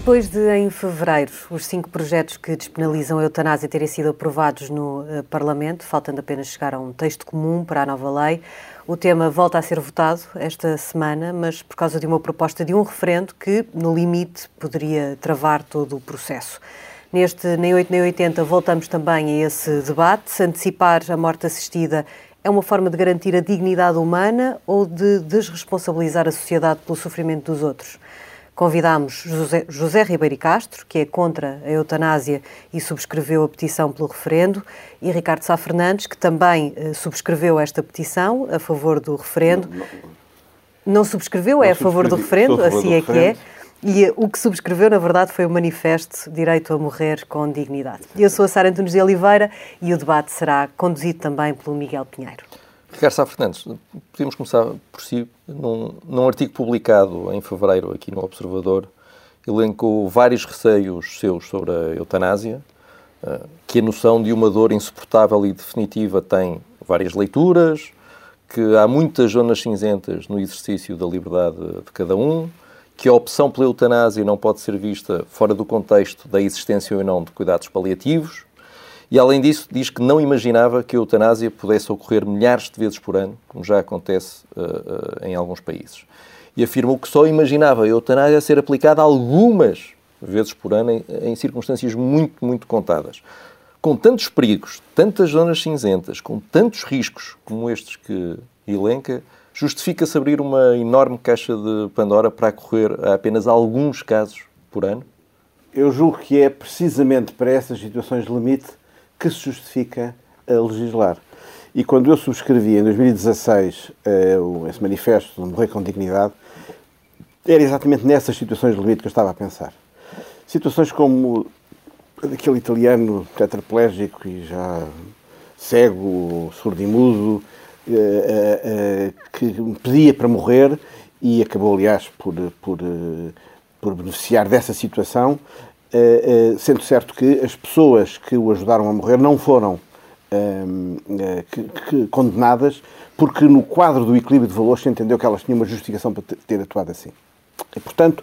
Depois de, em fevereiro, os cinco projetos que despenalizam a eutanásia terem sido aprovados no uh, Parlamento, faltando apenas chegar a um texto comum para a nova lei, o tema volta a ser votado esta semana, mas por causa de uma proposta de um referendo que, no limite, poderia travar todo o processo. Neste Nem 8 Nem 80 voltamos também a esse debate. Antecipar a morte assistida é uma forma de garantir a dignidade humana ou de desresponsabilizar a sociedade pelo sofrimento dos outros? Convidámos José, José Ribeiro Castro, que é contra a eutanásia e subscreveu a petição pelo referendo, e Ricardo Sá Fernandes, que também uh, subscreveu esta petição a favor do referendo. Não, não, não subscreveu, não é a favor do referendo, assim é que é. E uh, o que subscreveu, na verdade, foi o manifesto Direito a Morrer com Dignidade. Eu sou a Sara Antunes de Oliveira e o debate será conduzido também pelo Miguel Pinheiro. Ricardo Sá Fernandes, podemos começar por si. Num, num artigo publicado em fevereiro aqui no Observador, elencou vários receios seus sobre a eutanásia, eh, que a noção de uma dor insuportável e definitiva tem várias leituras, que há muitas zonas cinzentas no exercício da liberdade de cada um, que a opção pela eutanásia não pode ser vista fora do contexto da existência ou não de cuidados paliativos, e, além disso, diz que não imaginava que a eutanásia pudesse ocorrer milhares de vezes por ano, como já acontece uh, uh, em alguns países. E afirmou que só imaginava a eutanásia ser aplicada algumas vezes por ano em, em circunstâncias muito, muito contadas. Com tantos perigos, tantas zonas cinzentas, com tantos riscos como estes que elenca, justifica-se abrir uma enorme caixa de Pandora para ocorrer a apenas alguns casos por ano? Eu julgo que é precisamente para essas situações de limite que se justifica a legislar. E quando eu subscrevi em 2016 uh, esse manifesto de morrer com dignidade, era exatamente nessas situações de limite que eu estava a pensar. Situações como aquele italiano tetraplégico e já cego, surdo e mudo, uh, uh, que pedia para morrer e acabou, aliás, por, por, por beneficiar dessa situação, eh, eh, sendo certo que as pessoas que o ajudaram a morrer não foram ehm, eh, que, que, condenadas, porque no quadro do equilíbrio de valores se entendeu que elas tinham uma justificação para ter atuado assim. E, portanto,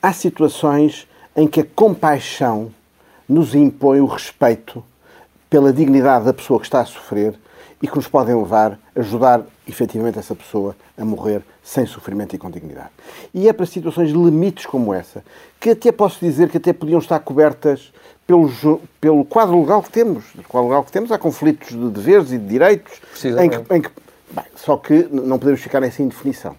há situações em que a compaixão nos impõe o respeito pela dignidade da pessoa que está a sofrer e que nos podem levar a ajudar efetivamente essa pessoa a morrer sem sofrimento e com dignidade. E é para situações de limites como essa, que até posso dizer que até podiam estar cobertas pelo, pelo quadro legal que temos. No quadro legal que temos há conflitos de deveres e de direitos, em que, em que bem, só que não podemos ficar nessa indefinição.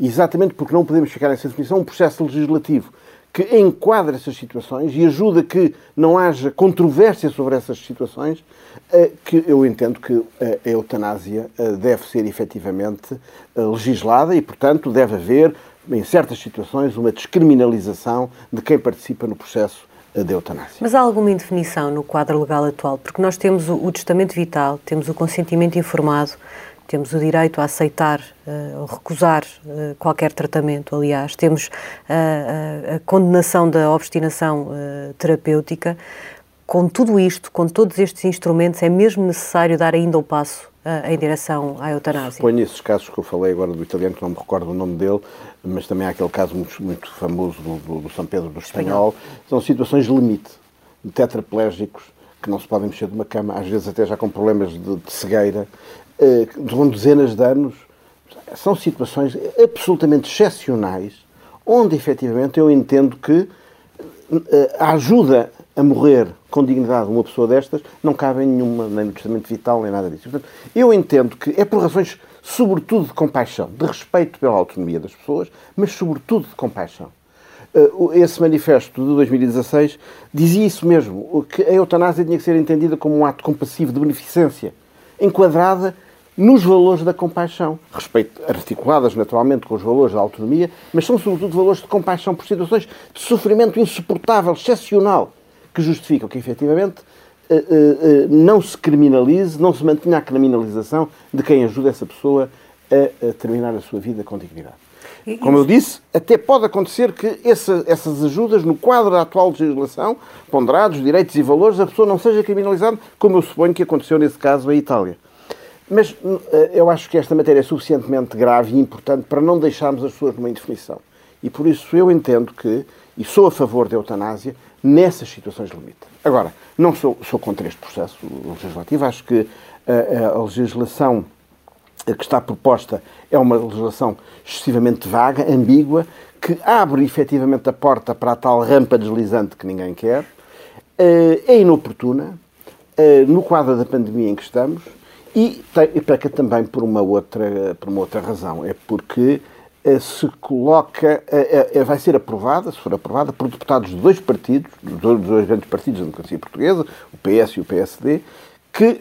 Exatamente porque não podemos ficar nessa indefinição, um processo legislativo que enquadra essas situações e ajuda que não haja controvérsia sobre essas situações, eh, que eu entendo que a eutanásia eh, deve ser efetivamente eh, legislada e, portanto, deve haver, em certas situações, uma descriminalização de quem participa no processo da eutanásia. Mas há alguma indefinição no quadro legal atual? Porque nós temos o testamento vital, temos o consentimento informado, temos o direito a aceitar uh, ou recusar uh, qualquer tratamento, aliás, temos uh, a condenação da obstinação terapêutica. Com tudo isto, com todos estes instrumentos, é mesmo necessário dar ainda o passo em direção à eutanásia? Suponho esses casos que eu falei agora do italiano, que não me recordo o nome dele, mas também há aquele caso muito, muito famoso do, do, do São Pedro do Espanhol. Espanhol. São situações de limite, de tetraplégicos, que não se podem mexer de uma cama, às vezes até já com problemas de, de cegueira, com eh, dezenas de anos. São situações absolutamente excepcionais, onde efetivamente eu entendo que eh, a ajuda a morrer com dignidade uma pessoa destas não cabe em nenhuma, nem no testamento vital, nem nada disso. Portanto, eu entendo que é por razões, sobretudo de compaixão, de respeito pela autonomia das pessoas, mas sobretudo de compaixão. Eh, esse manifesto de 2016 dizia isso mesmo, que a eutanásia tinha que ser entendida como um ato compassivo de beneficência, enquadrada nos valores da compaixão, respeito, articuladas naturalmente com os valores da autonomia, mas são sobretudo valores de compaixão por situações de sofrimento insuportável, excepcional, que justificam que efetivamente eh, eh, eh, não se criminalize, não se mantenha a criminalização de quem ajuda essa pessoa a, terminar a sua vida com dignidade. Como eu disse, até pode acontecer que essa, essas ajudas, no quadro da atual legislação, ponderados, direitos e valores, a pessoa não seja criminalizada, como eu suponho que aconteceu nesse caso em Itália. Mas eh, eu acho que esta matéria é suficientemente grave e importante para não deixarmos as pessoas numa indefinição. E por isso eu entendo que e sou a favor da eutanásia nessas situações limite. Agora, não sou, sou contra este processo legislativo, acho que a, a legislação que está proposta é uma legislação excessivamente vaga, ambígua, que abre efetivamente a porta para a tal rampa deslizante que ninguém quer, eh, é inoportuna eh, no quadro da pandemia em que estamos e peca também por uma outra, por uma outra razão. É porque eh, se coloca, vai ser aprovada, se for aprovada, por deputados de dois partidos, dos dois grandes partidos da democracia portuguesa, o PS e o PSD, que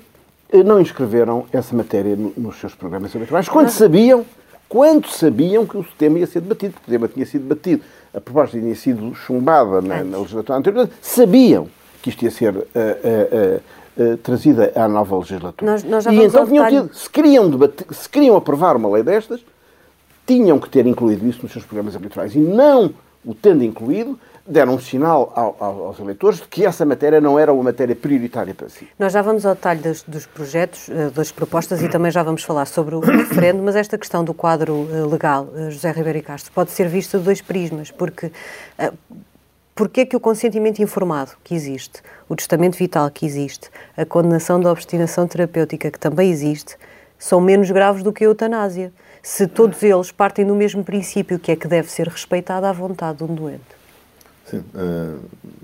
não inscreveram essa matéria nos seus programas eleitorais, quando sabiam, quando sabiam que o tema ia ser debatido, porque o tema tinha sido debatido, a proposta tinha sido chumbada na, na legislatura anterior, sabiam que isto ia ser uh, uh, uh, trazida à nova legislatura. Nós, nós e então tinham tido, se queriam, debater, se queriam aprovar uma lei destas, tinham que ter incluído isso nos seus programas eleitorais. E não o tendo incluído, deram um sinal ao, ao, aos eleitores de que essa matéria não era uma matéria prioritária para si. Nós já vamos ao detalhe dos, dos projetos, eh, das propostas e também já vamos falar sobre o referendo, mas esta questão do quadro eh, legal, eh, José Ribeiro e Castro, pode ser vista de dois prismas, porque porque é que o consentimento informado que existe, o testamento vital que existe, a condenação da obstinação terapêutica que também existe, são menos graves do que a eutanásia, se todos eles partem do mesmo princípio, que é que deve ser respeitada a vontade de um doente. Sim. Uh,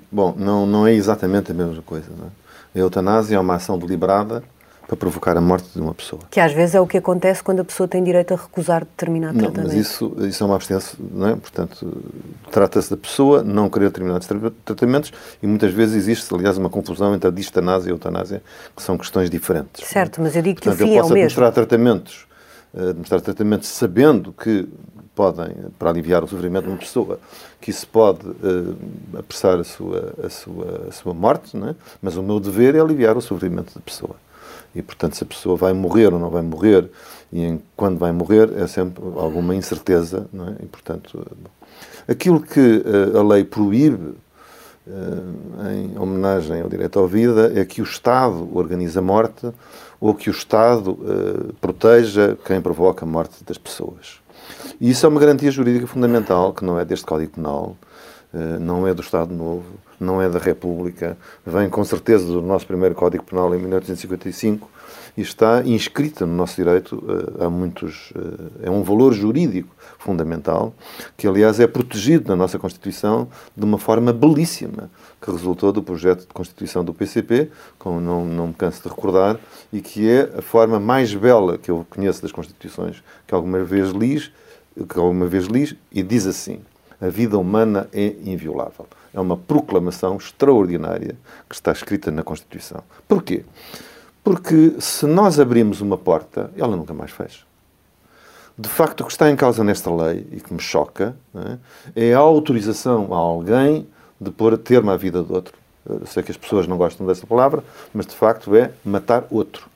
bom, não, não é exatamente a mesma coisa. Não é? A eutanásia é uma ação deliberada para provocar a morte de uma pessoa. Que às vezes é o que acontece quando a pessoa tem direito a recusar determinado não, tratamento. Mas isso, isso é uma abstinência, não é? Portanto, trata-se da pessoa não querer determinados tratamentos e muitas vezes existe, aliás, uma confusão entre a distanásia e a eutanásia, que são questões diferentes. Certo, mas eu digo Portanto, que o fim é o mesmo. administrar tratamentos, uh, administrar tratamentos sabendo que podem, para aliviar o sofrimento de uma pessoa, que isso pode uh, apressar a sua, a, sua, a sua morte, é? mas o meu dever é aliviar o sofrimento da pessoa. E, portanto, se a pessoa vai morrer ou não vai morrer, e em, quando vai morrer, é sempre alguma incerteza, não é? E, portanto, aquilo que uh, a lei proíbe, uh, em homenagem ao direito à vida, é que o Estado organize a morte ou que o Estado proteja quem provoca a morte das pessoas. E isso é uma garantia jurídica fundamental, que não é deste Código Penal, eh, não é do Estado Novo, não é da República, vem com certeza do nosso primeiro Código Penal em 1955 e está inscrita no nosso direito eh, há muitos. Eh, é um valor jurídico fundamental, que aliás é protegido na nossa Constituição de uma forma belíssima, que resultou do projeto de Constituição do PCP, como não, não me canso de recordar, e que é a forma mais bela que eu conheço das Constituições que alguma vez li, que alguma vez li, e diz assim: a vida humana é inviolável. É uma proclamação extraordinária que está escrita na Constituição. Porquê? Porque se nós abrimos uma porta, ela nunca mais fecha. De facto, o que está em causa nesta lei, e que me choca, é, é a autorização a alguém de pôr termo à vida de outro. Eu sei que as pessoas não gostam dessa palavra, mas de facto é matar outro.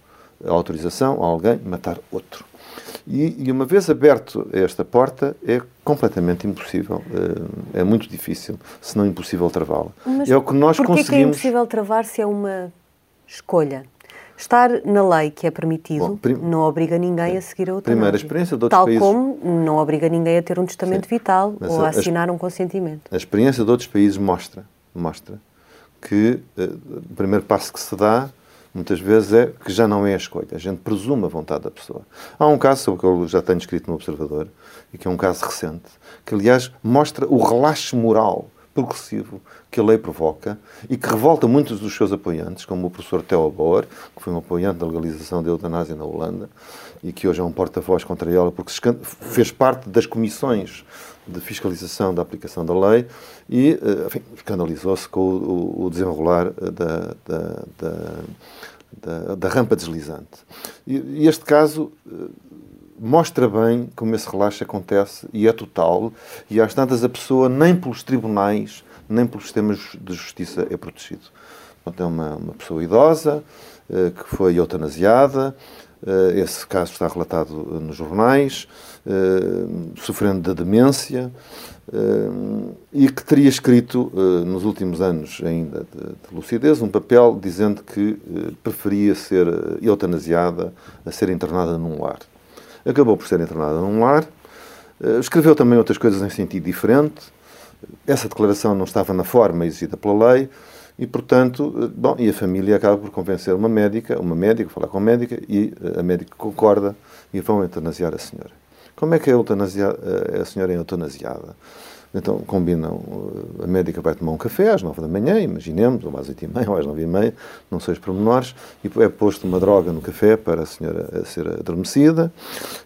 A autorização a alguém matar outro. E, e, uma vez aberto esta porta, é completamente impossível. Eh, é muito difícil, se não impossível, travá-la. É o que nós conseguimos. que é impossível travar se é uma escolha? Estar na lei que é permitido Bom, prim... não obriga ninguém a seguir a outra Primeira experiência de outros Tal países... como não obriga ninguém a ter um testamento Sim. vital Mas ou a, a assinar um consentimento. A experiência de outros países mostra, mostra que uh, o primeiro passo que se dá muitas vezes é que já não é a escolha. A gente presume a vontade da pessoa. Há um caso sobre que eu já tenho escrito no Observador, e que é um caso recente, que aliás mostra o relaxo moral progressivo que a lei provoca e que revolta muitos dos seus apoiantes, como o professor Theo Bauer, que foi um apoiante da legalização da eutanásia na Holanda e que hoje é um porta-voz contra ela, porque fez parte das comissões de fiscalização da aplicação da lei e eh, escandalizou-se com o, o desenrolar eh, da, da, da, da, rampa deslizante. E, este caso eh, mostra bem como esse relaxo acontece e é total, e às tantas a pessoa nem pelos tribunais, nem pelos sistemas de justiça é protegido. Portanto, é uma, uma pessoa idosa que foi eutanasiada, esse caso está relatado eh, nos jornais, eh, sofrendo da demência, e que teria escrito, nos últimos anos ainda de lucidez, um papel dizendo que preferia ser eutanasiada a ser internada num lar. Acabou por ser internada num lar. Escreveu também outras coisas em sentido diferente, essa declaração não estava na forma exigida pela lei e, portanto, eh, bom, e a família acaba por convencer uma médica, uma médica, falar com a médica e a médica concorda e vão eutanasiar a senhora. Como é que eutanasia, a senhora é eutanasiada? Então combinam, a médica vai tomar um café às nove da manhã, imaginemos, ou às oito e meia, ou às nove e meia, não sei os pormenores, e é posto uma droga no café para a senhora ser adormecida.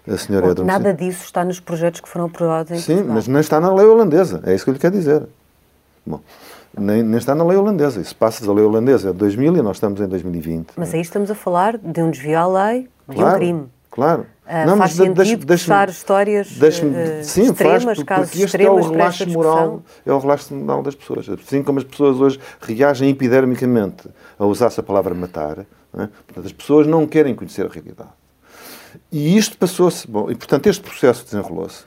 A senhora Bom, é adormecida. Nada disso está nos projetos que foram aprovados em Sim, Portugal. mas não está na lei holandesa, é isso que eu lhe quero dizer. Bom, nem, nem, está na lei holandesa. Isso passa da lei holandesa é de 2000 e nós estamos em 2020. Mas aí estamos a falar de um desvio à lei, de claro, um crime. Claro. Uh, não, faz mas sentido deixa, histórias deixa uh, sim, extremas, faz, casos porque este é o relaxo moral, é o relaxo moral das pessoas. Assim como as pessoas hoje reagem epidermicamente a usar-se a palavra matar, é? portanto, as pessoas não querem conhecer a realidade. E isto passou-se. Bom, e portanto este processo desenrolou-se.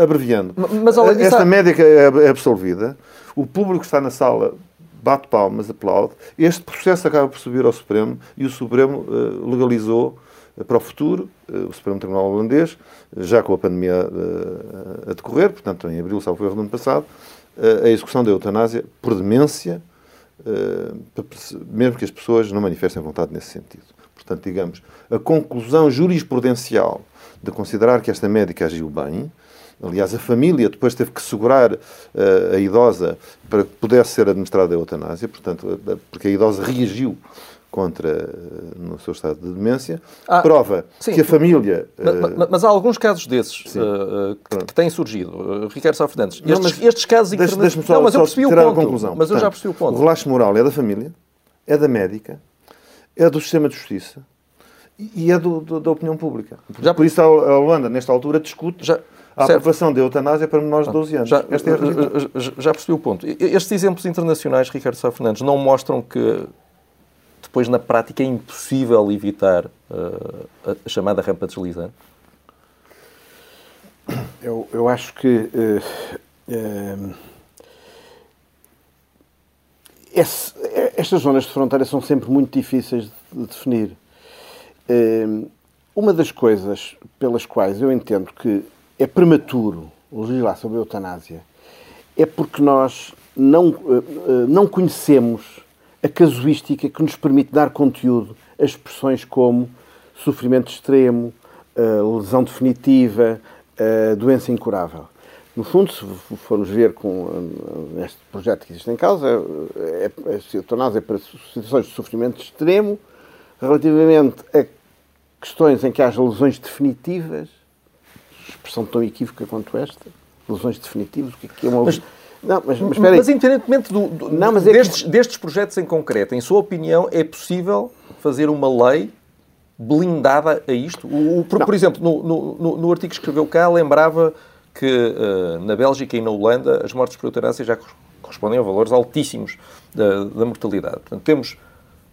Abreviando. Mas, mas Esta médica é, é absolvida, o público está na sala, bate palmas, aplaude. Este processo acaba por subir ao Supremo e o Supremo uh, legalizou para o futuro, eh, o Supremo Tribunal Holandês, já com a pandemia eh, a decorrer, portanto em abril, salvo erro do ano passado, eh, a execução da eutanásia por demência, mesmo que as pessoas não manifestem vontade nesse sentido. Portanto, digamos, a conclusão jurisprudencial de considerar que esta médica agiu bem, aliás, a família depois teve que segurar a idosa para que pudesse ser administrada a eutanásia, portanto, porque a idosa reagiu contra eh, no seu estado de demência, ah, prova sim. que a família... Mas, uh... mas, há alguns casos desses uh, que, que, têm surgido. Uh, Ricardo Sá Fernandes, estes, não, estes casos... Deixe, deixe só, não, mas eu percebi o ponto. conclusão. Mas Portanto, eu já percebi o ponto. O relaxo moral é da família, é da médica, é do sistema de justiça e é do, do, da opinião pública. Já, Por isso a Holanda, nesta altura, discute... Já, a certo. aprovação da eutanásia para menores de 12 anos. Já, é já, percebi o ponto. Estes exemplos internacionais, Ricardo Sá Fernandes, não mostram que depois na prática é impossível evitar uh, a chamada rampa deslizante? Eu, eu acho que uh, uh, esse, estas zonas de fronteira são sempre muito difíceis de, de definir. uma das coisas pelas quais eu entendo que é prematuro legislar sobre a eutanásia é porque nós não, não conhecemos a casuística que nos permite dar conteúdo a expressões como sofrimento extremo, lesão definitiva, doença incurável. No fundo, se formos ver com este projeto que existe em causa, é, é, eutanásia é para situações de sofrimento extremo, relativamente a questões em que haja lesões definitivas, expressão tão equívoca quanto esta, lesões definitivas, o que é, é uma... Mas não, mas, mas, mas independentemente do, do, não, mas é destes, que... destes projetos em concreto, em sua opinião, é possível fazer uma lei blindada a isto? O, o por, por, exemplo, no, no, no, artigo que escreveu cá, lembrava que uh, na Bélgica e na Holanda as mortes por eutanásia já correspondem a valores altíssimos da, da mortalidade. Portanto, temos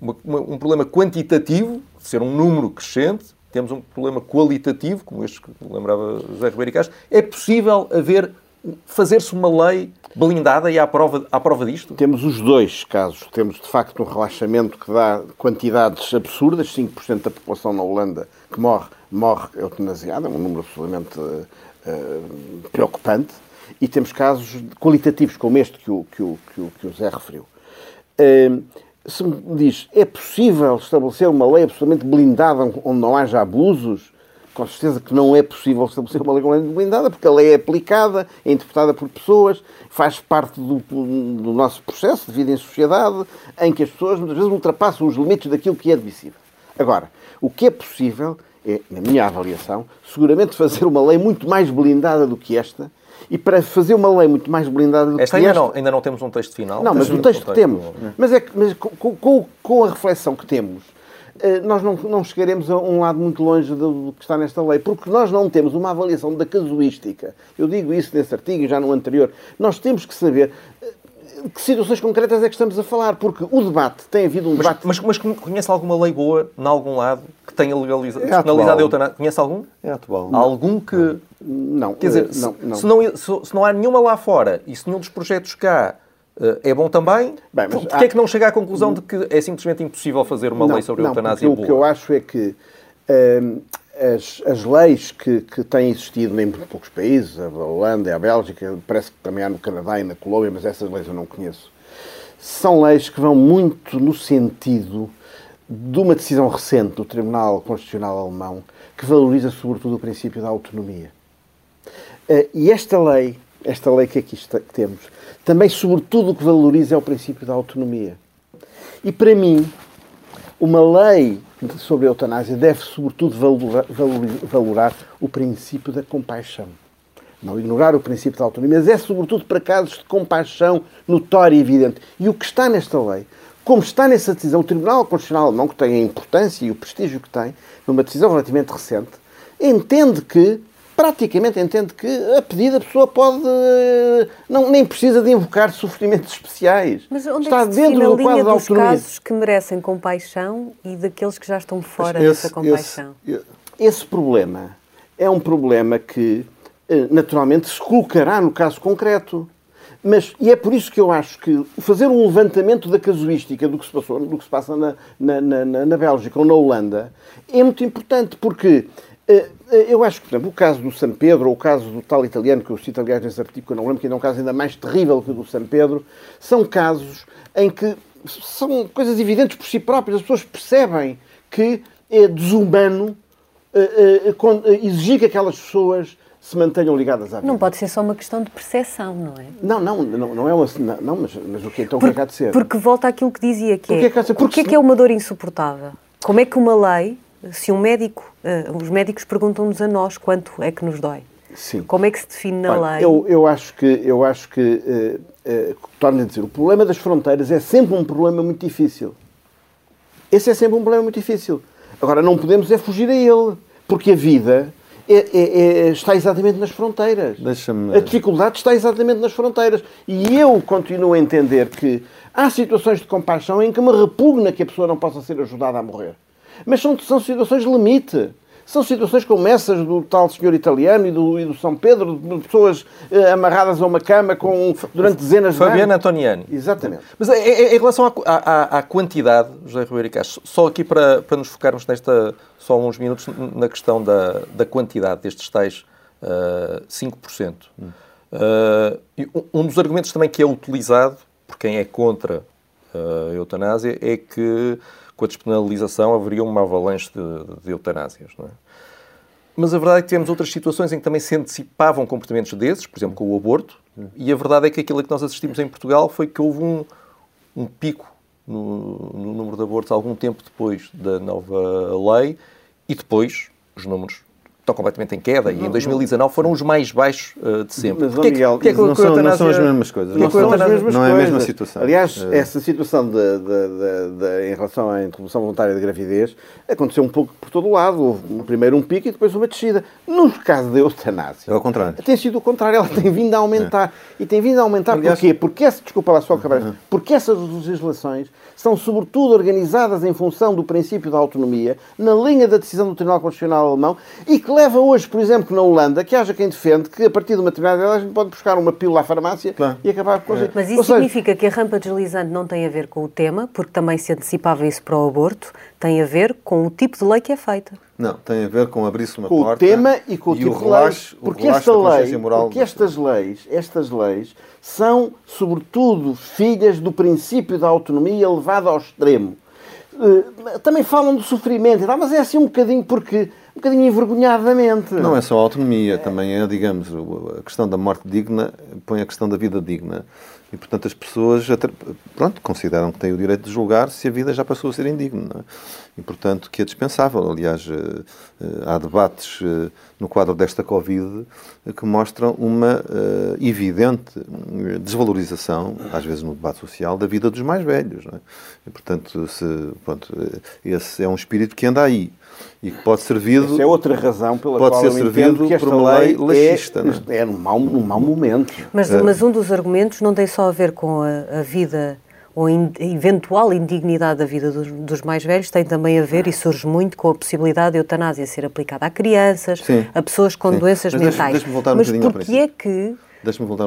uma, uma, um problema quantitativo, de ser um número crescente, temos um problema qualitativo, como este que lembrava José Ribeiro Castro. É possível haver fazer-se uma lei blindada e à prova, à prova disto? Temos os dois casos. Temos, de facto, um relaxamento que dá quantidades absurdas. 5% da população na Holanda que morre, morre eutanasiada, um número absolutamente uh, preocupante. E temos casos qualitativos como este que o, que o, que o, que o Zé referiu. Uh, se me diz, é possível estabelecer uma lei absolutamente blindada onde não haja abusos? com certeza que não é possível estabelecer uma lei blindada, porque a lei é aplicada, é interpretada por pessoas, faz parte do, do, nosso processo de vida em sociedade, em que as pessoas muitas vezes ultrapassam os limites daquilo que é admissível. Agora, o que é possível é, na minha avaliação, seguramente fazer uma lei muito mais blindada do que esta, e para fazer uma lei muito mais blindada do esta que ainda esta... Não, ainda não temos um texto final. Não, mas o texto que temos. Mas, é que, mas com, com, com a reflexão que temos, eh, nós não, não chegaremos a um lado muito longe do que está nesta lei, porque nós não temos uma avaliação da casuística. Eu digo isso nesse artigo e já no anterior. Nós temos que saber eh, que situações concretas é que estamos a falar, porque o debate, tem havido um mas, debate... Mas, mas, conhece alguma lei boa, em algum lado, que tenha legalizado, é despenalizado a eutanásia? Conhece algum? É atual. Há algum que... Não. Quer dizer, não, não. Se, não, se, se não há nenhuma lá fora e se nenhum dos projetos cá é bom também. Bem, Porquê há... é que não chega à conclusão de que é simplesmente impossível fazer uma não, lei sobre a eutanásia boa? O que eu acho é que hum, as, as leis que, que têm existido em poucos países, a Holanda, a Bélgica, parece que também há no Canadá e na Colômbia, mas essas leis eu não conheço, são leis que vão muito no sentido de uma decisão recente do Tribunal Constitucional Alemão que valoriza sobretudo o princípio da autonomia. Eh, e esta lei, esta lei que aqui está, que temos, também sobretudo o que valoriza é o princípio da autonomia. E para mim, uma lei sobre a eutanásia deve sobretudo valorar, o princípio da compaixão. Não ignorar o princípio da autonomia, mas é sobretudo para casos de compaixão notória e evidente. E o que está nesta lei como está nessa decisão, o Tribunal Constitucional Alemão, que tem a importância e o prestígio que tem, numa decisão relativamente recente, entende que, praticamente entende que, a pedido a pessoa pode. Não, nem precisa de invocar sofrimentos especiais. Mas onde está é que se dentro do quadro da autonomia. casos que merecem compaixão e daqueles que já estão fora esse, dessa compaixão? Esse, esse problema é um problema que, eh, naturalmente, se colocará no caso concreto. Mas, e é por isso que eu acho que fazer um levantamento da casuística do que se passou, do que se passa na, na, na, na Bélgica ou na Holanda, é muito importante, porque uh, eu acho que, por exemplo, o caso do San Pedro, ou o caso do tal italiano, que eu cito, aliás, nesse artigo, que eu não lembro, que ainda é um caso ainda mais terrível que o do San Pedro, são casos em que são coisas evidentes por si próprias, as pessoas percebem que é desumano uh, uh, exigir que aquelas pessoas se mantenham ligadas à vida. Não pode ser só uma questão de percepção, não é? Não, não, não, não é uma. Não, mas, mas o que então Por, que é que há de ser? Porque volta àquilo que dizia, que é. é que porque, porque é que é uma dor insuportável? Como é que uma lei, se um médico. Uh, os médicos perguntam-nos a nós quanto é que nos dói. Sim. Como é que se define na Olha, lei? Eu, eu acho que, eu acho que uh, uh, torno a dizer, o problema das fronteiras é sempre um problema muito difícil. Esse é sempre um problema muito difícil. Agora, não podemos é fugir a ele, porque a vida é, é, é, está exatamente nas fronteiras. A dificuldade está exatamente nas fronteiras. E eu continuo a entender que há situações de compaixão em que me repugna que a pessoa não possa ser ajudada a morrer. Mas são, são situações limite. São situações como essas do tal senhor italiano e do, e do São Pedro, de pessoas eh, amarradas a uma cama com, durante dezenas de anos. Fabiana Antoniani. Exatamente. Mas é, é, em relação à, à, à, quantidade, José Ribeiro Castro, só aqui para, para nos focarmos nesta, só uns minutos, na questão da, da quantidade destes tais uh, 5%. Hum. Uh, um dos argumentos também que é utilizado por quem é contra a eutanásia é que com a despenalização haveria uma avalanche de, de eutanásias. É? Mas a verdade é que tivemos outras situações em que também se antecipavam comportamentos desses, por exemplo, com o aborto, e a verdade é que aquilo que nós assistimos em Portugal foi que houve um, um pico no, no número de abortos algum tempo depois da nova lei, e depois os números estão completamente em queda não, e em 2019 foram os mais baixos uh, de sempre. Mas, Porquê, Miguel, que, não, são, não, são, as mesmas coisas. Não, são as mesmas não é a mesma situação. Aliás, é. essa situação de, de, de, de, em relação à interrupção voluntária de gravidez aconteceu um pouco por todo o lado. Houve primeiro um pico e depois uma descida. No caso da eutanásia... É ao contrário. Tem sido o contrário. Ela tem vindo a aumentar. É. E tem vindo a aumentar Aliás, porquê? Porque essa... Desculpa lá só. Porque essas legislações são sobretudo organizadas em função do princípio da autonomia, na linha da decisão do Tribunal Constitucional Alemão, e que leva hoje, por exemplo, na Holanda, que haja quem defende que a partir de uma determinada idade a gente pode buscar uma pílula à farmácia claro. e acabar com é. Mas isso seja, significa que a rampa deslizante não tem a ver com o tema, porque também se antecipava isso para o aborto, tem a ver com o tipo de lei que é feita. Não, tem a ver com abrir-se uma com porta. Com o tema e com o tipo o relaxo, de lei. Porque, esta lei, porque estas leis, estas leis são, sobretudo, filhas do princípio da autonomia levado ao extremo. Uh, também falam do sofrimento e tal, mas é assim um bocadinho porque um bocadinho envergonhadamente. Não é só a autonomia, é. também é, digamos, a questão da morte digna põe a questão da vida digna. E, portanto, as pessoas pronto, consideram que têm o direito de julgar se a vida já passou a ser indigna. É? E, portanto, que é dispensável. Aliás, eh, eh, há debates eh, no quadro desta Covid que mostram uma evidente desvalorização, às vezes no debate social, da vida dos mais velhos. É? E, portanto, se, pronto, esse é um espírito que anda aí e que pode servir. Essa é outra razão pela pode qual ser servido que esta por uma lei, lei laxista. É, é num, mau, num mau momento. Mas, é. mas um dos argumentos não tem só a ver com a, a vida ou a eventual indignidade da vida dos, dos, mais velhos tem também a ver, e surge muito, com a possibilidade de eutanásia ser aplicada a crianças, Sim. a pessoas com Sim. doenças mas mentais. Deixa, deixa voltar um mas porquê é que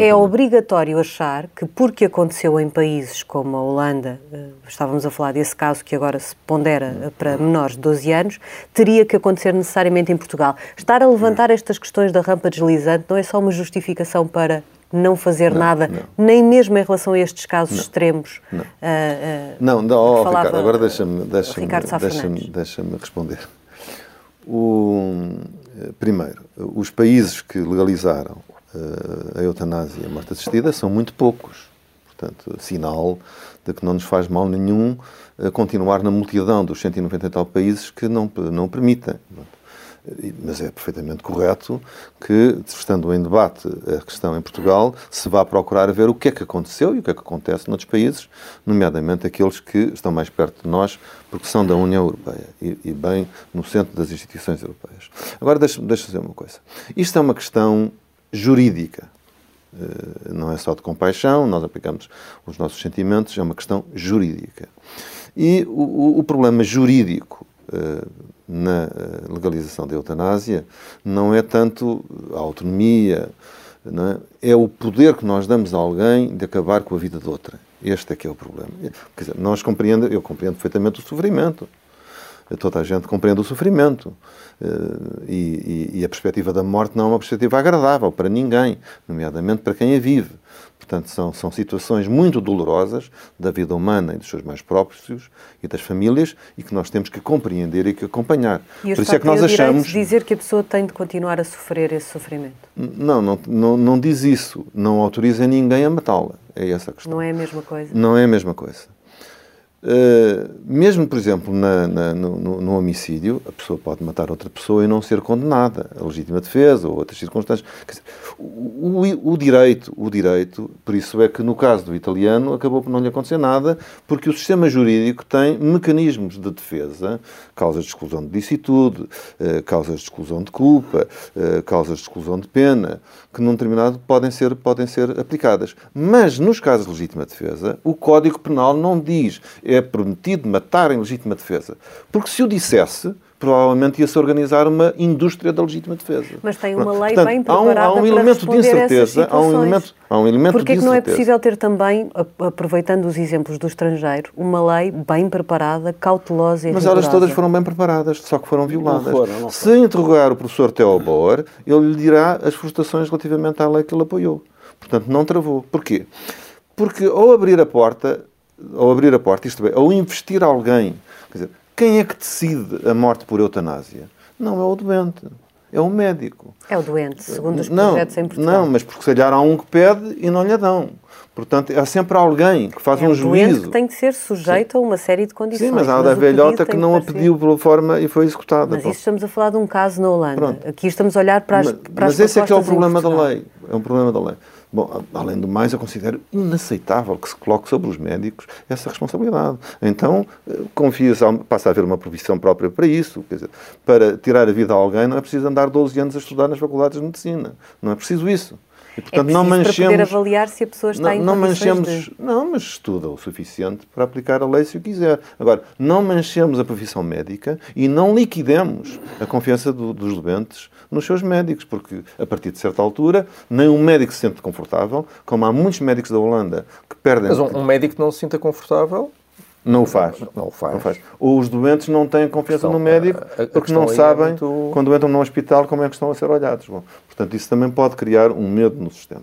É obrigatório achar que, porque aconteceu em países como a Holanda, eh, estávamos a falar desse caso que agora se pondera eh, para menores de 12 anos, teria que acontecer necessariamente em Portugal. Estar a levantar estas questões da rampa deslizante não é só uma justificação para não fazer nada, nem mesmo em relação a estes casos extremos. Ah, ah, Não, não oh, Ricardo, agora deixa-me deixa deixa deixa responder. O, primeiro, os países que legalizaram a eutanásia e a morte assistida são muito poucos. Portanto, sinal de que não nos faz mal nenhum eh, continuar na multidão dos 190 e tal países que não, não permitem. Mas é perfeitamente correto que, estando em debate a questão em Portugal, se vá procurar ver o que é que aconteceu e o que é que acontece noutros países, nomeadamente aqueles que estão mais perto de nós, porque são da União Europeia e, e bem no centro das instituições europeias. Agora, deixa-me deixa dizer uma coisa. Isto é uma questão jurídica. Eh, Não é só de compaixão, nós aplicamos os nossos sentimentos, é uma questão jurídica. E o, o- problema jurídico eh, na eh, legalização da eutanásia não é tanto a autonomia, é? é o poder que nós damos a alguém de acabar com a vida de outra. Este é que é o problema. Quer dizer, nós compreendo, eu compreendo perfeitamente o sofrimento. Toda a gente compreende o sofrimento. Eh, E, e- e a perspectiva da morte não é uma perspectiva agradável para ninguém, nomeadamente para quem a vive. Portanto, são, são situações muito dolorosas da vida humana e dos seus mais próprios e das famílias e que nós temos que compreender e que acompanhar. e Por isso é que nós achamos. de dizer que a pessoa tem de continuar a sofrer esse sofrimento. Não, não, não, não diz isso. Não autoriza ninguém a matá-la. É essa a questão. Não é a mesma coisa. Não é a mesma coisa. Uh, mesmo, por exemplo, na- na- no, no- homicídio, a pessoa pode matar outra pessoa e não ser condenada, a legítima defesa ou outras circunstâncias. Dizer, o, o- o direito, o direito, por isso é que no caso do italiano acabou por não lhe acontecer nada, porque o sistema jurídico tem mecanismos de defesa, causas de exclusão de licitude, eh, causas de exclusão de culpa, eh, causas de exclusão de pena, que num determinado podem ser, podem ser aplicadas. Mas nos casos de legítima defesa, o Código Penal não diz é permitido matar em legítima defesa. Porque se o dissesse, provavelmente ia-se organizar uma indústria da legítima defesa. Mas tem uma lei portanto, bem há um, preparada há um para elemento de responder a essas incerteza, há um elemento, há um elemento Porquê de que não é incerteza. possível ter também, aproveitando os exemplos do estrangeiro, uma lei bem preparada, cautelosa e Mas elas rigorosa? todas foram bem preparadas, só que foram violadas. Não foram, não Se interrogar o professor Theo Bauer, ele lhe dirá as frustrações relativamente à lei que ele apoiou. Portanto, não travou. Porquê? Porque ao abrir a porta, ao abrir a porta, isto é, ao investir alguém, quer dizer, quem é que decide a morte por eutanásia? Não é o doente, é o médico. É o doente, segundo os não, projetos em Portugal. Não, mas porque se calhar há um que pede e não lhe dão. Portanto, há sempre alguém que faz é um juízo. que tem que ser sujeito a uma série de condições. Sim, mas há da o velhota que tem não a pediu pela forma e foi executada. Mas isso estamos a falar de um caso na Holanda. Pronto. Aqui estamos a olhar para as, mas, para as mas esse é que é o problema da lei. É um problema da lei. Bom, além do mais, eu considero inaceitável que se coloque sobre os médicos essa responsabilidade. Então, eh, confia-se, há- passa a haver uma provisão própria para isso. Quer dizer, para tirar a vida a alguém não é preciso andar 12 anos a estudar nas faculdades de medicina. Não é preciso isso. E, É portanto, preciso não para poder manchemos... avaliar se a pessoa está Não, em não condições manchemos, de... não, mas estuda o suficiente para aplicar a lei se o quiser. Agora, não manchemos a profissão médica e não liquidemos a confiança do- dos doentes nos seus médicos, porque a partir de certa altura, nem um médico se sente confortável, como há muitos médicos da Holanda que perdem. Mas um, um médico não se sinta confortável Não o faz. Não o faz. Ou os doentes não têm confiança questão- no médico porque não é sabem, muito- quando entram num hospital, como é que estão a ser olhados. Bom, portanto, isso também pode criar um medo no sistema.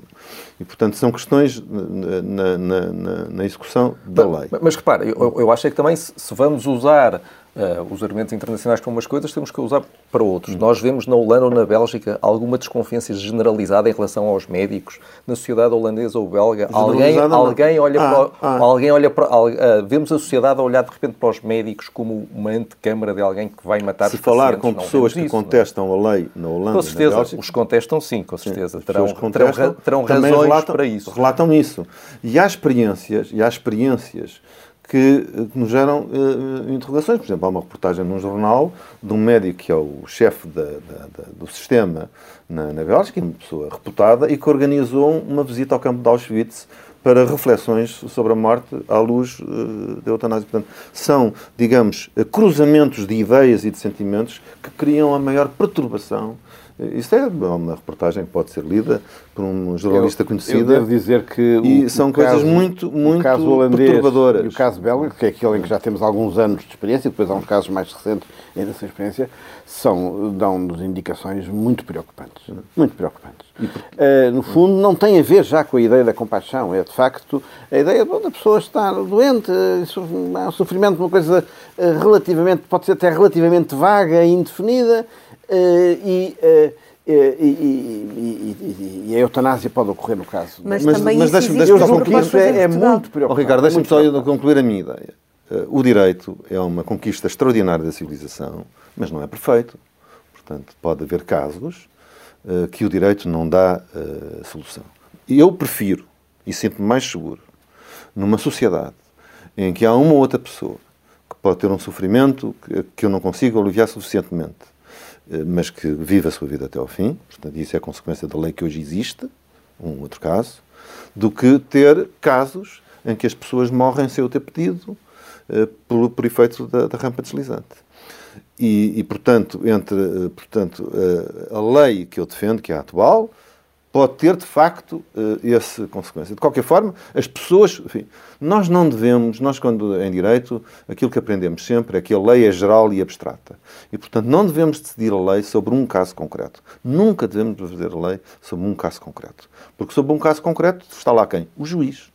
E, portanto, são questões na, na- na- na- execução da lei. Mas, mas repara, eu, eu acho é que também se vamos usar eh, os argumentos internacionais para umas coisas, temos que usar para outros. Hum. Nós vemos na Holanda ou na Bélgica alguma desconfiança generalizada em relação aos médicos, na sociedade holandesa ou belga. Alguém, não. alguém olha Ah, para. ah. Alguém olha para ah, vemos a sociedade a olhar de repente para os médicos como uma antecâmara de alguém que vai matar Se falar com Não pessoas que isso, não é? contestam a lei na Holanda Com certeza, Bélgica, os contestam sim, com certeza. as Terão, terão, terão razões relatam, para isso. Relatam isso. E há experiências, e há experiências que, eh, que nos geram eh, interrogações. Por exemplo, há uma reportagem num jornal de um médico que é o chefe da- da- da- do sistema na, na Bélgica, uma pessoa reputada, e que organizou uma visita ao campo de Auschwitz para reflexões sobre a morte à luz uh, da eutanásia. Portanto, são, digamos, cruzamentos de ideias e de sentimentos que criam a maior perturbação isto é uma reportagem que pode ser lida por um jornalista eu, conhecido. Eu devo dizer que e o, são o coisas caso, muito, muito caso holandês perturbadoras. E o caso belga, que é aquele em que já temos alguns anos de experiência, e depois há uns casos mais recentes ainda sem experiência, são, dão-nos indicações muito preocupantes. Muito preocupantes. Uh, no fundo, não tem a ver já com a ideia da compaixão. É, de facto, a ideia de a pessoa estar doente, é um sofrimento, uma coisa relativamente, pode ser até relativamente vaga e indefinida, eh, eh, eh, e, e, e, e, a eutanásia pode ocorrer no caso. Mas, mas também mas deixa-me deixa isso é, é muito preocupante. Oh, Ricardo, deixa-me só concluir a minha ideia. O direito é uma conquista extraordinária da civilização, mas não é perfeito. Portanto, pode haver casos que o direito não dá uh, solução. Eu prefiro, e sinto-me mais seguro, numa sociedade em que há uma ou outra pessoa que pode ter um sofrimento que, que eu não consigo aliviar suficientemente eh, mas que vive a sua vida até ao fim, portanto, isso é consequência da lei que hoje existe, um outro caso, do que ter casos em que as pessoas morrem sem o ter pedido uh, por, por efeito da, da rampa deslizante. E, e, portanto, entre uh, portanto, a lei que eu defendo, que é a atual, pode ter, de facto, eh, essa consequência. De qualquer forma, as pessoas. Enfim, nós não devemos, nós, quando em direito, aquilo que aprendemos sempre é que a lei é geral e abstrata. E, portanto, não devemos decidir a lei sobre um caso concreto. Nunca devemos fazer a lei sobre um caso concreto. Porque sobre um caso concreto está lá quem? O juiz.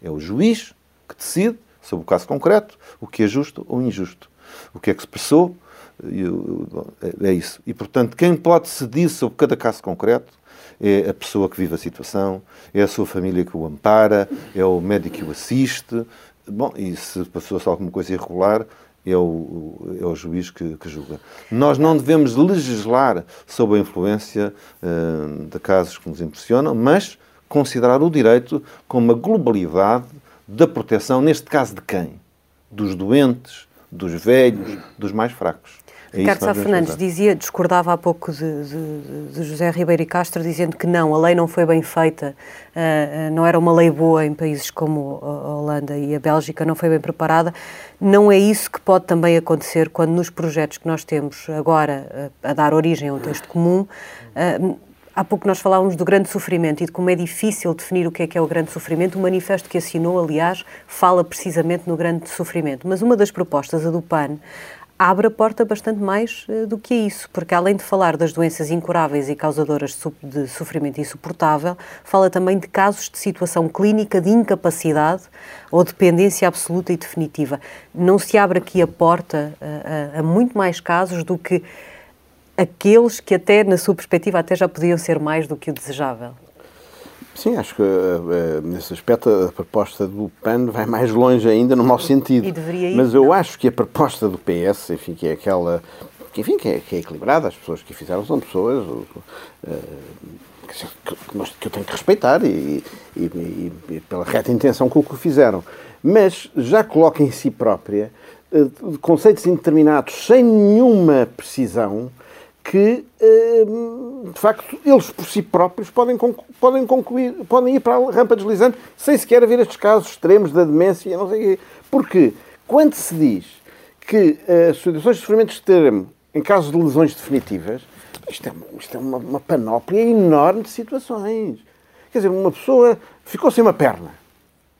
É o juiz que decide sobre o caso concreto o que é justo ou injusto. O que é que se passou. É isso. E, portanto, quem pode decidir sobre cada caso concreto é a pessoa que vive a situação, é a sua família que o ampara, é o médico que o assiste. Bom, e se passou-se alguma coisa irregular, é o, é o juiz que, que, julga. Nós não devemos legislar sob a influência uh, de casos que nos impressionam, mas considerar o direito como uma globalidade da proteção, neste caso de quem? Dos doentes, dos velhos, dos mais fracos. É Ricardo Sá Fernandes dizia, discordava há pouco de, de, de, José Ribeiro e Castro, dizendo que não, a lei não foi bem feita, uh, não era uma lei boa em países como a Holanda e a Bélgica, não foi bem preparada. Não é isso que pode também acontecer quando nos projetos que nós temos agora uh, a dar origem a um texto comum, uh, Há pouco nós falávamos do grande sofrimento e de como é difícil definir o que é que é o grande sofrimento. O manifesto que assinou, aliás, fala precisamente no grande sofrimento. Mas uma das propostas, a do PAN, abre a porta bastante mais uh, do que isso, porque além de falar das doenças incuráveis e causadoras de sofrimento insuportável, fala também de casos de situação clínica de incapacidade ou dependência absoluta e definitiva. Não se abre aqui a porta uh, a, a muito mais casos do que aqueles que até, na sua perspectiva, até já podiam ser mais do que o desejável. Sim, acho que uh, nesse aspecto a proposta do PAN vai mais longe ainda no mau sentido. E deveria ir, Mas eu não. acho que a proposta do PS, enfim, que é aquela que, enfim, que é, que é equilibrada, as pessoas que a fizeram são pessoas uh, que, que, eu tenho que respeitar e, e, e, pela reta intenção com o que fizeram. Mas já coloca em si própria uh, conceitos indeterminados sem nenhuma precisão que, ehm, de facto, eles por si próprios podem, podem concluir, podem ir para a rampa deslizante sem sequer haver estes casos extremos da demência, não sei quê. Porque quando se diz que as situações de sofrimento extremo, em casos de lesões definitivas, isto é, isto é uma, uma panóplia enorme de situações. Quer dizer, uma pessoa ficou sem uma perna,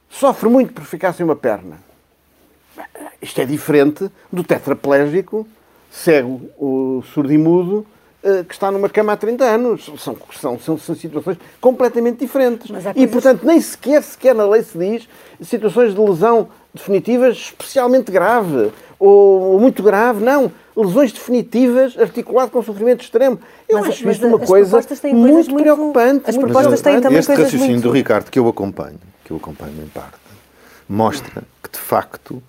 sofre muito por ficar sem uma perna. Isto é diferente do tetraplégico cego o surdo-mudo eh, que está numa cama há 30 anos. São, são, são, são situações completamente diferentes. E, portanto, nem sequer, sequer na lei se diz situações de lesão definitivas especialmente grave ou, ou muito grave. Não. Lesões definitivas articulado com sofrimento extremo. Eu mas, acho isto uma coisa muito, muito preocupante. As propostas têm também este coisas raciocínio muito... do Ricardo, que eu acompanho, que eu acompanho em parte, mostra que, de facto,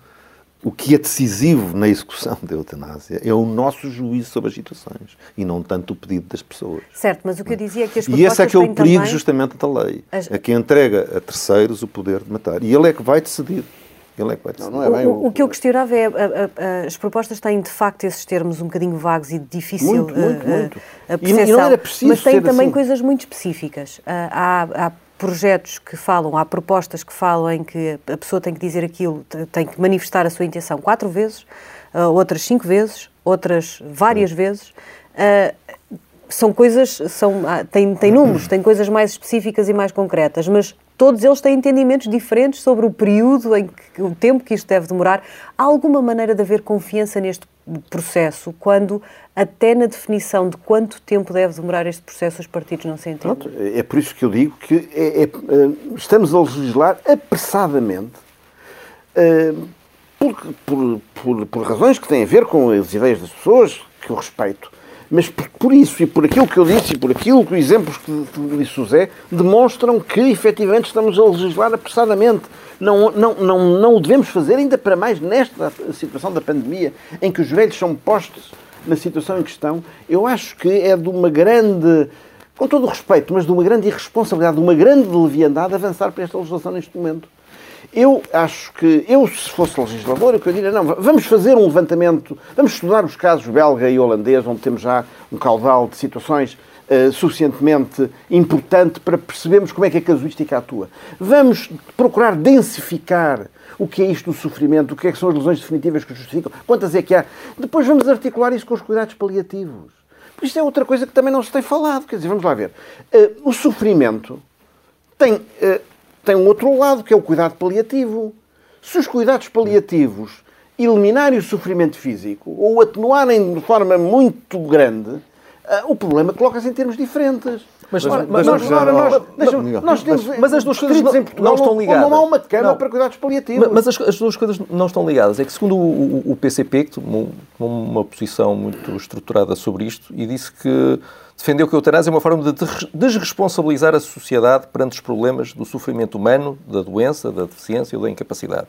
o que é decisivo na execução da eutanásia é o nosso juízo sobre as situações e não tanto o pedido das pessoas. Certo, mas o que eu dizia é que as E esse é que é o perigo também... justamente da lei, as... é que entrega a terceiros o poder de matar. E ele é que vai decidir. Ele é que vai decidir. Não, não é o, o, que eu questionava é, a, a, a, as propostas têm de facto esses termos um bocadinho vagos e difícil muito, muito, a, muito. a percepção, e, e não era preciso mas tem também assim. coisas muito específicas. Uh, há, há projetos que falam, há propostas que falam em que a pessoa tem que dizer aquilo, tem que manifestar a sua intenção quatro vezes, uh, outras cinco vezes, outras várias vezes. Uh, são coisas, são, uh, tem, tem números, tem coisas mais específicas e mais concretas, mas todos eles têm entendimentos diferentes sobre o período, em que, o tempo que isto deve demorar. Há alguma maneira de haver confiança neste processo quando até na definição de quanto tempo deve demorar este processo os partidos não se entendem? Pronto, é por isso que eu digo que é, é, é estamos a legislar apressadamente uh, por, por, por, por, razões que têm a ver com as ideias das pessoas, que eu respeito, mas por, isso e por aquilo que eu disse e por aquilo que os exemplos que, que disse o Zé demonstram que efetivamente estamos a legislar apressadamente. Não, não, não, não o devemos fazer, ainda para mais nesta situação da pandemia, em que os velhos são postos na situação em questão, eu acho que é de uma grande, com todo o respeito, mas de uma grande irresponsabilidade, de uma grande leviandade avançar para esta legislação neste momento. Eu acho que, eu se fosse legislador, eu diria, não, vamos fazer um levantamento, vamos estudar os casos belga e holandês, onde temos já um caudal de situações uh, suficientemente importante para percebermos como é que a casuística atua. Vamos procurar densificar o que é isto do sofrimento, o que, é que são as lesões definitivas que justificam, quantas é que há. Depois vamos articular isso com os cuidados paliativos. Isto é outra coisa que também não se tem falado. Quer dizer, vamos lá ver. Uh, o sofrimento tem, uh, tem um outro lado, que é o cuidado paliativo. Se os cuidados paliativos eliminarem o sofrimento físico ou atenuarem de forma muito grande, uh, o problema coloca-se em termos diferentes. Mas, mas, mas, nós, ora, nós, deixa, nós temos mas, as duas coisas não, Portugal, não estão ligadas. Não há uma cama não. para cuidados paliativos. Mas, as, as, duas coisas não estão ligadas. É que, segundo o, o, o PCP, que tomou uma posição muito estruturada sobre isto, e disse que defendeu que a eutanásia é uma forma de desresponsabilizar a sociedade perante os problemas do sofrimento humano, da doença, da deficiência ou da incapacidade.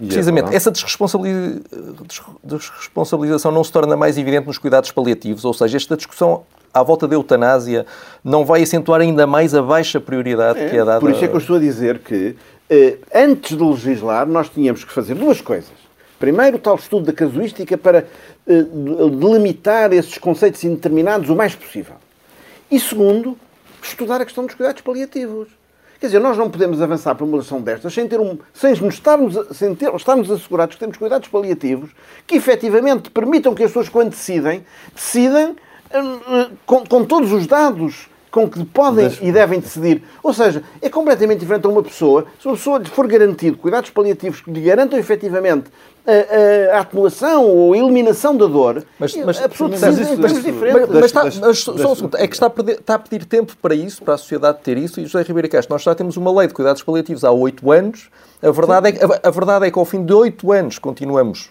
É Precisamente, essa desresponsabilização não se torna mais evidente nos cuidados paliativos, ou seja, esta discussão à volta da eutanásia não vai acentuar ainda mais a baixa prioridade é, que é dada... Por isso é que eu estou a dizer que, eh, antes de legislar, nós tínhamos que fazer duas coisas. Primeiro, o tal estudo da casuística para eh, delimitar esses conceitos indeterminados o mais possível. E segundo, estudar a questão dos cuidados paliativos. Quer dizer, nós não podemos avançar para uma legislação destas sem, ter um, sem, estarmos, sem ter, estarmos assegurados que temos cuidados paliativos que efetivamente permitam que as pessoas, quando decidem, decidem com, com todos os dados com que podem e devem decidir. Ou seja, é completamente diferente a uma pessoa, se uma pessoa lhe for garantido cuidados paliativos que lhe garantam efetivamente a, a, atenuação ou a eliminação da dor, mas, mas, a pessoa decide em termos diferentes. Mas, está, mas só um segundo, é que está a, perder, está a, pedir tempo para isso, para a sociedade ter isso, e José Ribeiro Castro, nós já temos uma lei de cuidados paliativos há oito anos, a verdade, é, a, a verdade é que ao fim de oito anos continuamos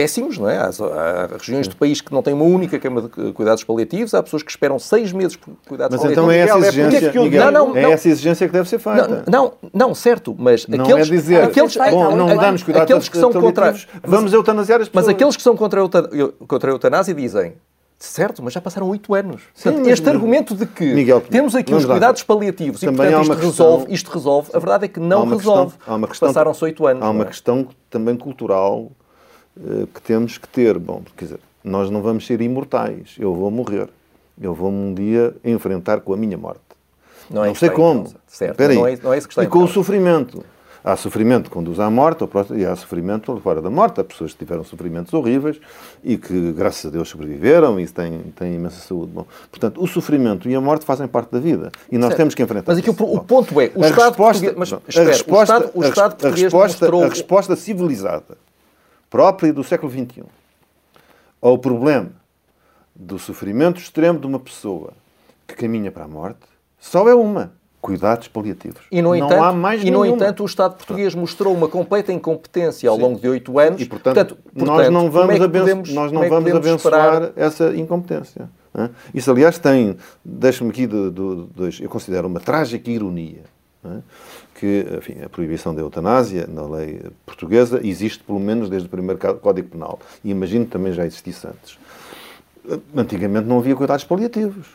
péssimos, não é? Há, há regiões do país que não têm uma única cama de cuidados paliativos, há pessoas que esperam seis meses por cuidados mas paliativos. Mas então é essa exigência, é, Miguel, não, não, é essa exigência que deve ser feita. Não, não, não certo, mas não aqueles... é dizer, aqueles, bom, não damos cuidados aqueles que são contra, vamos eutanasiar as pessoas. Mas aqueles que são contra a, contra a eutanásia dizem, Certo, mas já passaram oito anos. Sim, Portanto, este argumento de que Miguel, temos aqui os cuidados paliativos e, portanto, isto, resolve, isto resolve, a verdade é que não resolve. Passaram-se oito anos. Há uma é? questão também cultural que temos que ter. Bom, quer dizer, nós não vamos ser imortais. Eu vou morrer. Eu vou um dia enfrentar com a minha morte. Não, é não sei como. Certo, não é, não é isso que está E com o sofrimento. Há sofrimento que conduz à morte, e há sofrimento fora da morte. Há pessoas que tiveram sofrimentos horríveis e que, graças a Deus, sobreviveram e têm, têm imensa saúde. Bom, portanto, o sofrimento e a morte fazem parte da vida e nós certo. temos que enfrentar Mas aqui o, o, ponto é, o a Estado resposta, mas, espera, a resposta, o Estado, o Estado a, resposta, a resposta civilizada própria do século XXI ao problema do sofrimento extremo de uma pessoa que caminha para a morte, só é uma. Cuidados paliativos. E, no, não entanto, há mais e no entanto, o Estado português mostrou uma completa incompetência ao Sim. longo de oito anos. E, portanto, portanto, nós não vamos, é podemos, nós não é vamos abençoar esperar? essa incompetência. Isso, aliás, tem, deixa-me aqui, de, de, de, eu considero uma trágica ironia que enfim, a proibição da eutanásia na lei portuguesa existe pelo menos desde o primeiro Código Penal. E imagino que também já existisse antes. Antigamente não havia cuidados paliativos.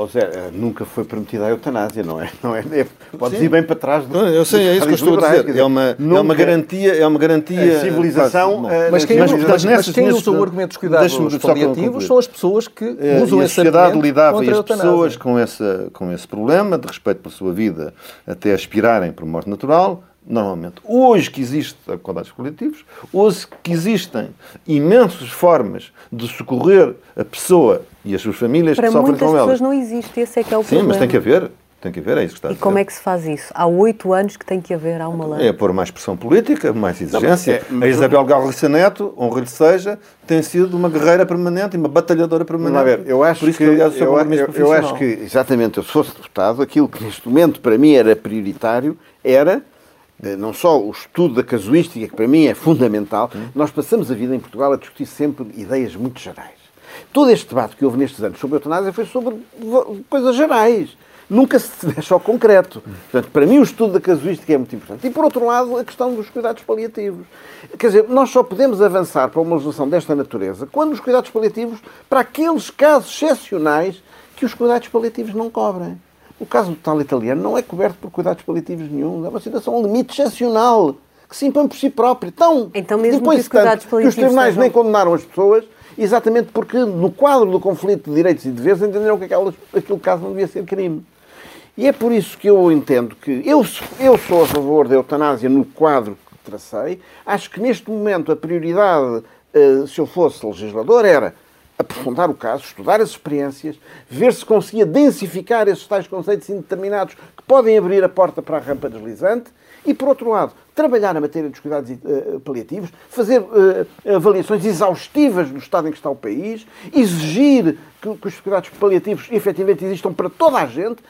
Oh, Zé, nunca foi permitida a eutanásia, não é? Não é, é Podes ir bem para trás. Do, eu sei, é isso que eu estou a dizer. É uma, nunca, é uma garantia. É uma garantia a civilização. Quase, mas quem, mas, mas, mas quem usa o argumento dos cuidados paliativos são as pessoas que usam a sociedade lidava e as pessoas com, essa, com esse problema de respeito pela sua vida até aspirarem por morte natural normalmente. Hoje que existem cuidados coletivos, hoje que existem imensas formas de socorrer a pessoa e as suas famílias Para que sofrem com elas. Para muitas pessoas não existe, esse é que é o Sim, problema. Sim, mas tem que haver. Tem que haver, é isso que está E como é que se faz isso? Há oito anos que tem que haver, há uma lei. É pôr mais pressão política, mais exigência. Não, é, a Isabel Galriça Neto, honra-lhe seja, tem sido uma guerreira permanente e uma batalhadora permanente. Não, ver, eu acho Por isso que, que aliás, eu, eu, eu acho que, exatamente, eu se fosse deputado, aquilo que neste momento para mim era prioritário era não só o estudo da casuística, que para mim é fundamental, hum. nós passamos a vida em Portugal a discutir sempre ideias muito gerais. Todo este debate que houve nestes anos sobre a eutanásia foi sobre coisas gerais. Nunca se deixa ao concreto. Portanto, para mim, o estudo da casuística é muito importante. E, por outro lado, a questão dos cuidados paliativos. Quer dizer, nós só podemos avançar para uma legislação desta natureza quando os cuidados paliativos, para aqueles casos excepcionais que os cuidados paliativos não cobrem. O caso do tal italiano não é coberto por cuidados paliativos nenhum. É uma situação um limite excepcional que se impõe por si próprio. Então, então mesmo depois que tanto, que os tribunais sejam... nem condenaram as pessoas exatamente porque, no quadro do conflito de direitos e deveres, entenderam que aquelas, aquele caso não devia ser crime. E é por isso que eu entendo que eu, eu sou a favor da eutanásia no quadro que tracei. Acho que neste momento a prioridade, eh, se eu fosse legislador, era aprofundar o caso, estudar as experiências, ver se conseguia densificar esses tais conceitos indeterminados que podem abrir a porta para a rampa deslizante e, por outro lado, trabalhar na matéria dos cuidados uh, paliativos, fazer uh, avaliações exaustivas do estado em que está o país, exigir que, que os cuidados paliativos efetivamente existam para toda a gente,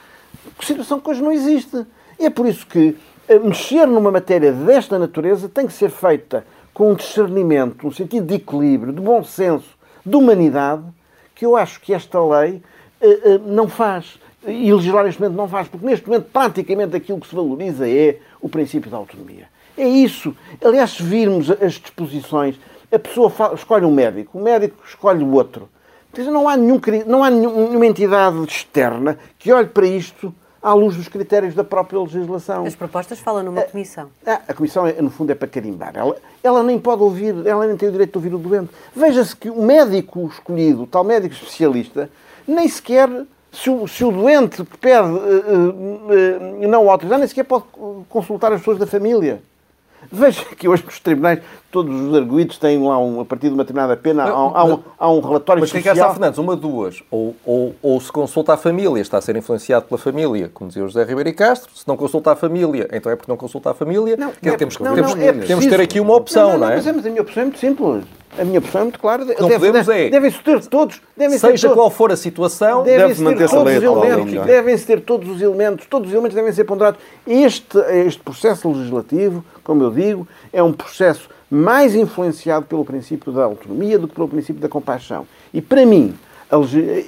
situação que hoje não existe. E é por isso que uh, mexer numa matéria desta natureza tem que ser feita com um discernimento, um sentido de equilíbrio, de bom senso, de humanidade, que eu acho que esta lei não faz e legislar neste momento não faz, porque neste momento praticamente aquilo que se valoriza é o princípio da autonomia. É isso. Aliás, se virmos as disposições, a pessoa escolhe um médico, o médico escolhe o outro. Não há, nenhum, não há nenhuma entidade externa que olhe para isto à luz dos critérios da própria legislação. As propostas falam numa comissão. A, a comissão, no fundo, é para carimbar. Ela, ela nem pode ouvir, ela nem tem o direito de ouvir o doente. Veja-se que o médico escolhido, o tal médico especialista, nem sequer se o, se o doente pede uh, uh, uh, não autorizar, nem sequer pode consultar as pessoas da família. Veja que hoje nos tribunais todos os arguídos têm lá, um, a partir de uma determinada pena, há, há, um, há um relatório mas social... Mas tem Fernandes, uma duas. Ou, ou, ou se consulta a família, está a ser influenciado pela família, como dizia o José Ribeiro e Castro. Se não consulta a família, então é porque não consulta a família. Não, é, temos, não, temos, não, é temos ter aqui uma opção, não, não, não é? Mas a minha opção é muito simples. A minha opção é muito clara. Não deve, podemos é... Devem-se ter todos... Devem Seja ter qual for a situação, deve manter-se a lei elementos, Devem-se ter todos os elementos, todos os elementos devem ser ponderados. Este, este processo legislativo, como eu digo, é um processo mais influenciado pelo princípio da autonomia do que pelo princípio da compaixão. E para mim,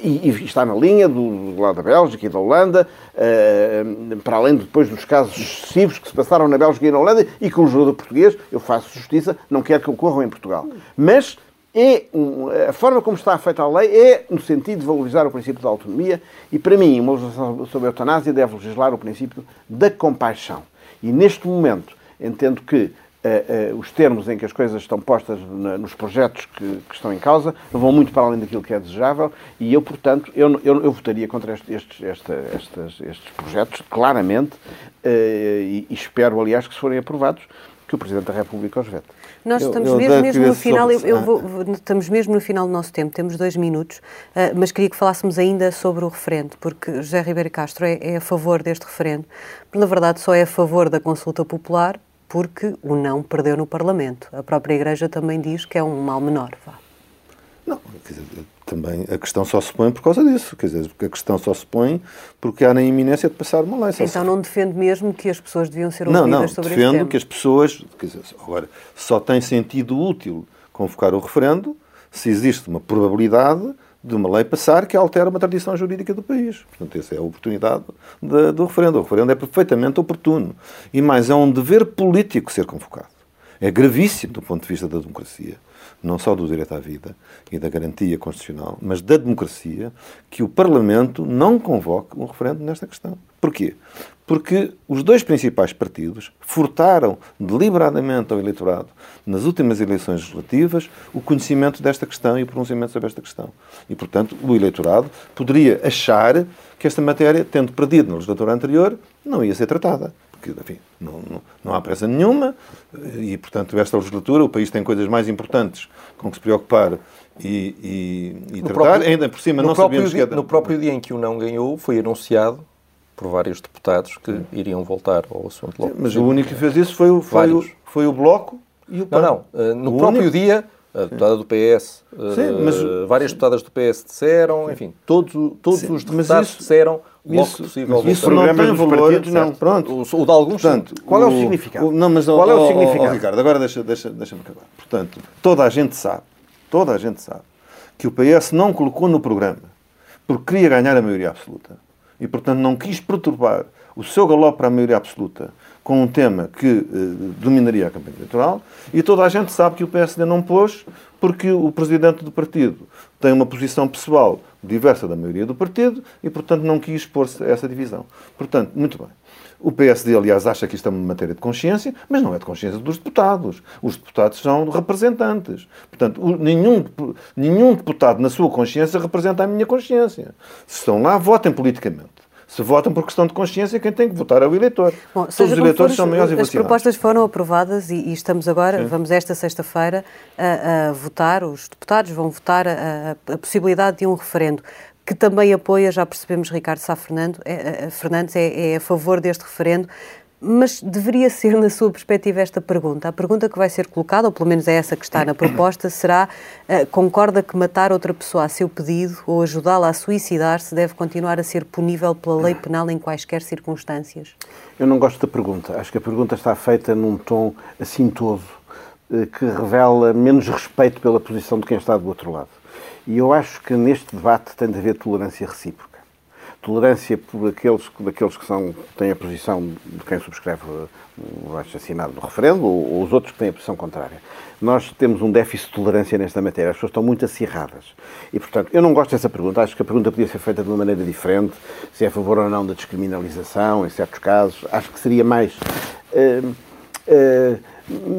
e, está na linha do, do, lado da Bélgica e da Holanda, uh, para além de, depois dos casos excessivos que se passaram na Bélgica e na Holanda e que o jogador português, eu faço justiça, não quero que ocorram em Portugal. Mas é um, a forma como está feita a lei é no sentido de valorizar o princípio da autonomia e, para mim, uma legislação sobre a eutanásia deve legislar o princípio da compaixão. E, neste momento, entendo que uh, uh, os termos em que as coisas estão postas na, nos projetos que, que, estão em causa vão muito para além daquilo que é desejável e eu, portanto, eu, eu, eu votaria contra estes, estes, esta, estes, estes projetos, claramente, uh, e, e, espero, aliás, que se forem aprovados, que o Presidente da República os vete. Nós estamos eu, eu mesmo, mesmo no final, eu, eu vou, estamos mesmo no final do nosso tempo, temos dois minutos, uh, mas queria que falássemos ainda sobre o referendo, porque José Ribeiro Castro é, é a favor deste referendo, mas na verdade só é a favor da consulta popular porque o não perdeu no Parlamento. A própria Igreja também diz que é um mal menor. Vá. Não, quer dizer, também a questão só se põe por causa disso. Quer dizer, a questão só se põe porque há na iminência de passar uma lei. Então não defende mesmo que as pessoas deviam ser ouvidas não, não, sobre defendo este tema? que as pessoas... Dizer, agora, só tem sentido útil convocar o referendo se existe uma probabilidade de uma lei passar que altera uma tradição jurídica do país. Portanto, essa é a oportunidade de, do referendo. O referendo é perfeitamente oportuno. E mais, é um dever político ser convocado. É gravíssimo do ponto de vista da democracia não só do direito à vida e da garantia constitucional, mas da democracia, que o Parlamento não convoque um referendo nesta questão. Porquê? Porque os dois principais partidos furtaram deliberadamente ao eleitorado, nas últimas eleições legislativas, o conhecimento desta questão e o pronunciamento sobre esta questão. E, portanto, o eleitorado poderia achar que esta matéria, tendo perdido na legislatura anterior, não ia ser tratada porque, enfim, não, não, não, há pressa nenhuma e, portanto, esta legislatura, o país tem coisas mais importantes com que se preocupar e, e, e tratar. Próprio, Ainda por cima, não sabíamos dia, que... No próprio dia em que o não ganhou, foi anunciado por vários deputados que iriam voltar ao assunto logo. Mas o único que fez isso foi o, foi o, foi o Bloco e o PAN. Não, não. Eh, no o próprio único... dia, a deputada do PS, Sim, eh, mas... várias deputadas do PS disseram, enfim, todos, todos Sim, os deputados isso... disseram logo isso, possível. Isso não tem valor. Partidos, não. Pronto. O, o de alguns. Portanto, qual é o significado? O, não, mas, qual é o significado? Oh, Ricardo, agora deixa-me deixa, deixa acabar. Portanto, toda a gente sabe, toda a gente sabe, que o PS não colocou no programa porque queria ganhar a maioria absoluta e, portanto, não quis perturbar o seu galope para a maioria absoluta com um tema que eh, dominaria a campanha eleitoral e toda a gente sabe que o PSD não pôs porque o presidente do partido tem uma posição pessoal diversa da maioria do partido e, portanto, não quis expor-se a essa divisão. Portanto, muito bem. O PSD, aliás, acha que isto é uma matéria de consciência, mas não é de consciência dos deputados. Os deputados são representantes. Portanto, nenhum, nenhum deputado, na sua consciência, representa a minha consciência. Se estão lá, votem politicamente. Se votam por questão de consciência, quem tem que votar é o eleitor. Bom, Todos os eleitores são maiores e As propostas foram aprovadas e, e estamos agora, Sim. vamos esta sexta-feira, a, a, votar, os deputados vão votar a, a, possibilidade de um referendo que também apoia, já percebemos, Ricardo Sá Fernando, é, Fernandes é, é a favor deste referendo, mas deveria ser, na sua perspectiva, esta pergunta. A pergunta que vai ser colocada, ou pelo menos é essa que está na proposta, será: uh, concorda que matar outra pessoa a seu pedido ou ajudá-la a suicidar-se deve continuar a ser punível pela lei penal em quaisquer circunstâncias? Eu não gosto da pergunta. Acho que a pergunta está feita num tom assintoso, uh, que revela menos respeito pela posição de quem está do outro lado. E eu acho que neste debate tem de haver tolerância recíproca tolerância por aqueles, daqueles que são, têm a posição de quem subscreve o assinado do referendo ou, ou, os outros que têm a posição contrária. Nós temos um déficit de tolerância nesta matéria. As pessoas estão muito acirradas. E, portanto, eu não gosto dessa pergunta. Acho que a pergunta podia ser feita de uma maneira diferente. Se é a favor ou não da descriminalização, em certos casos. Acho que seria mais... Uh, uh,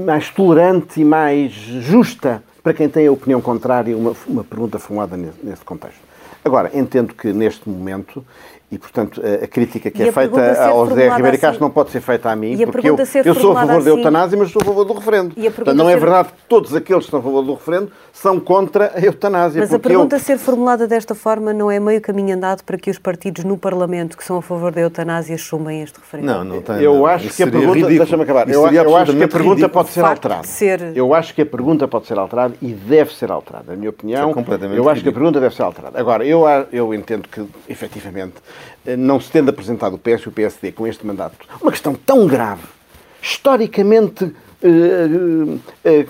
mais tolerante e mais justa para quem tem a opinião contrária uma, uma pergunta formulada nesse, contexto. Agora, entendo que neste momento e, portanto, a, crítica que e é feita ao Zé Ribeiro Castro assim, não pode ser feita a mim, porque eu, eu sou a favor assim, da eutanásia, mas sou a favor do referendo. Portanto, não é verdade que todos aqueles que estão a favor do referendo são contra a eutanásia. Mas a pergunta eu... ser formulada desta forma não é meio caminho andado para que os partidos no Parlamento que são a favor da eutanásia chumem este referendo? Não, não tem. Eu não. acho Isso que a pergunta... Deixa-me acabar. Eu, eu acho que a pergunta ridículo. pode ser alterada. Ser... Eu acho que a pergunta pode ser alterada e deve ser alterada. Na minha opinião, é eu acho ridículo. que a pergunta deve ser alterada. Agora, eu, eu entendo que, efetivamente, eh, não se tendo apresentado o PS e o PSD com este mandato, uma questão tão grave, historicamente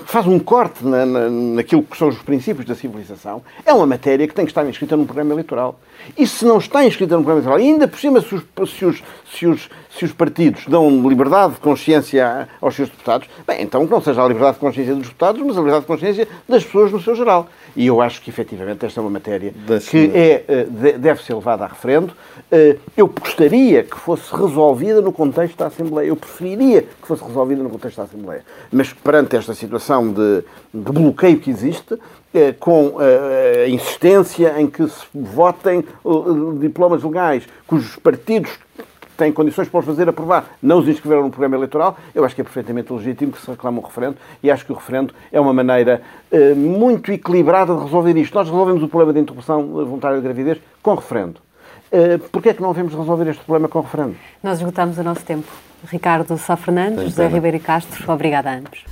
faz um corte na, na, naquilo que são os princípios da civilização, é uma matéria que tem que estar inscrita num programa eleitoral. E se não está inscrita num programa eleitoral, ainda por cima, se os, se os, se os, se os partidos dão liberdade de consciência aos seus deputados, bem, então que não seja a liberdade de consciência dos deputados, mas a liberdade de consciência das pessoas no seu geral. E eu acho que, efetivamente, esta é uma matéria que é, deve ser levada a referendo. Eu gostaria que fosse resolvida no contexto da Assembleia. Eu preferiria que fosse resolvida no contexto da Assembleia. Mas perante esta situação de, de bloqueio que existe, eh, com eh, a insistência em que se votem eh, diplomas legais, cujos partidos têm condições para os fazer aprovar, não os inscreveram no programa eleitoral, eu acho que é perfeitamente legítimo que se reclame um referendo e acho que o referendo é uma maneira muito equilibrada de resolver isto. Nós resolvemos o problema da interrupção voluntária de gravidez com referendo. Uh, Porquê é que não devemos resolver este problema com referendo? Nós esgotamos o nosso tempo. Ricardo Sá Fernandes, José Ribeiro Castro, obrigada a ambos.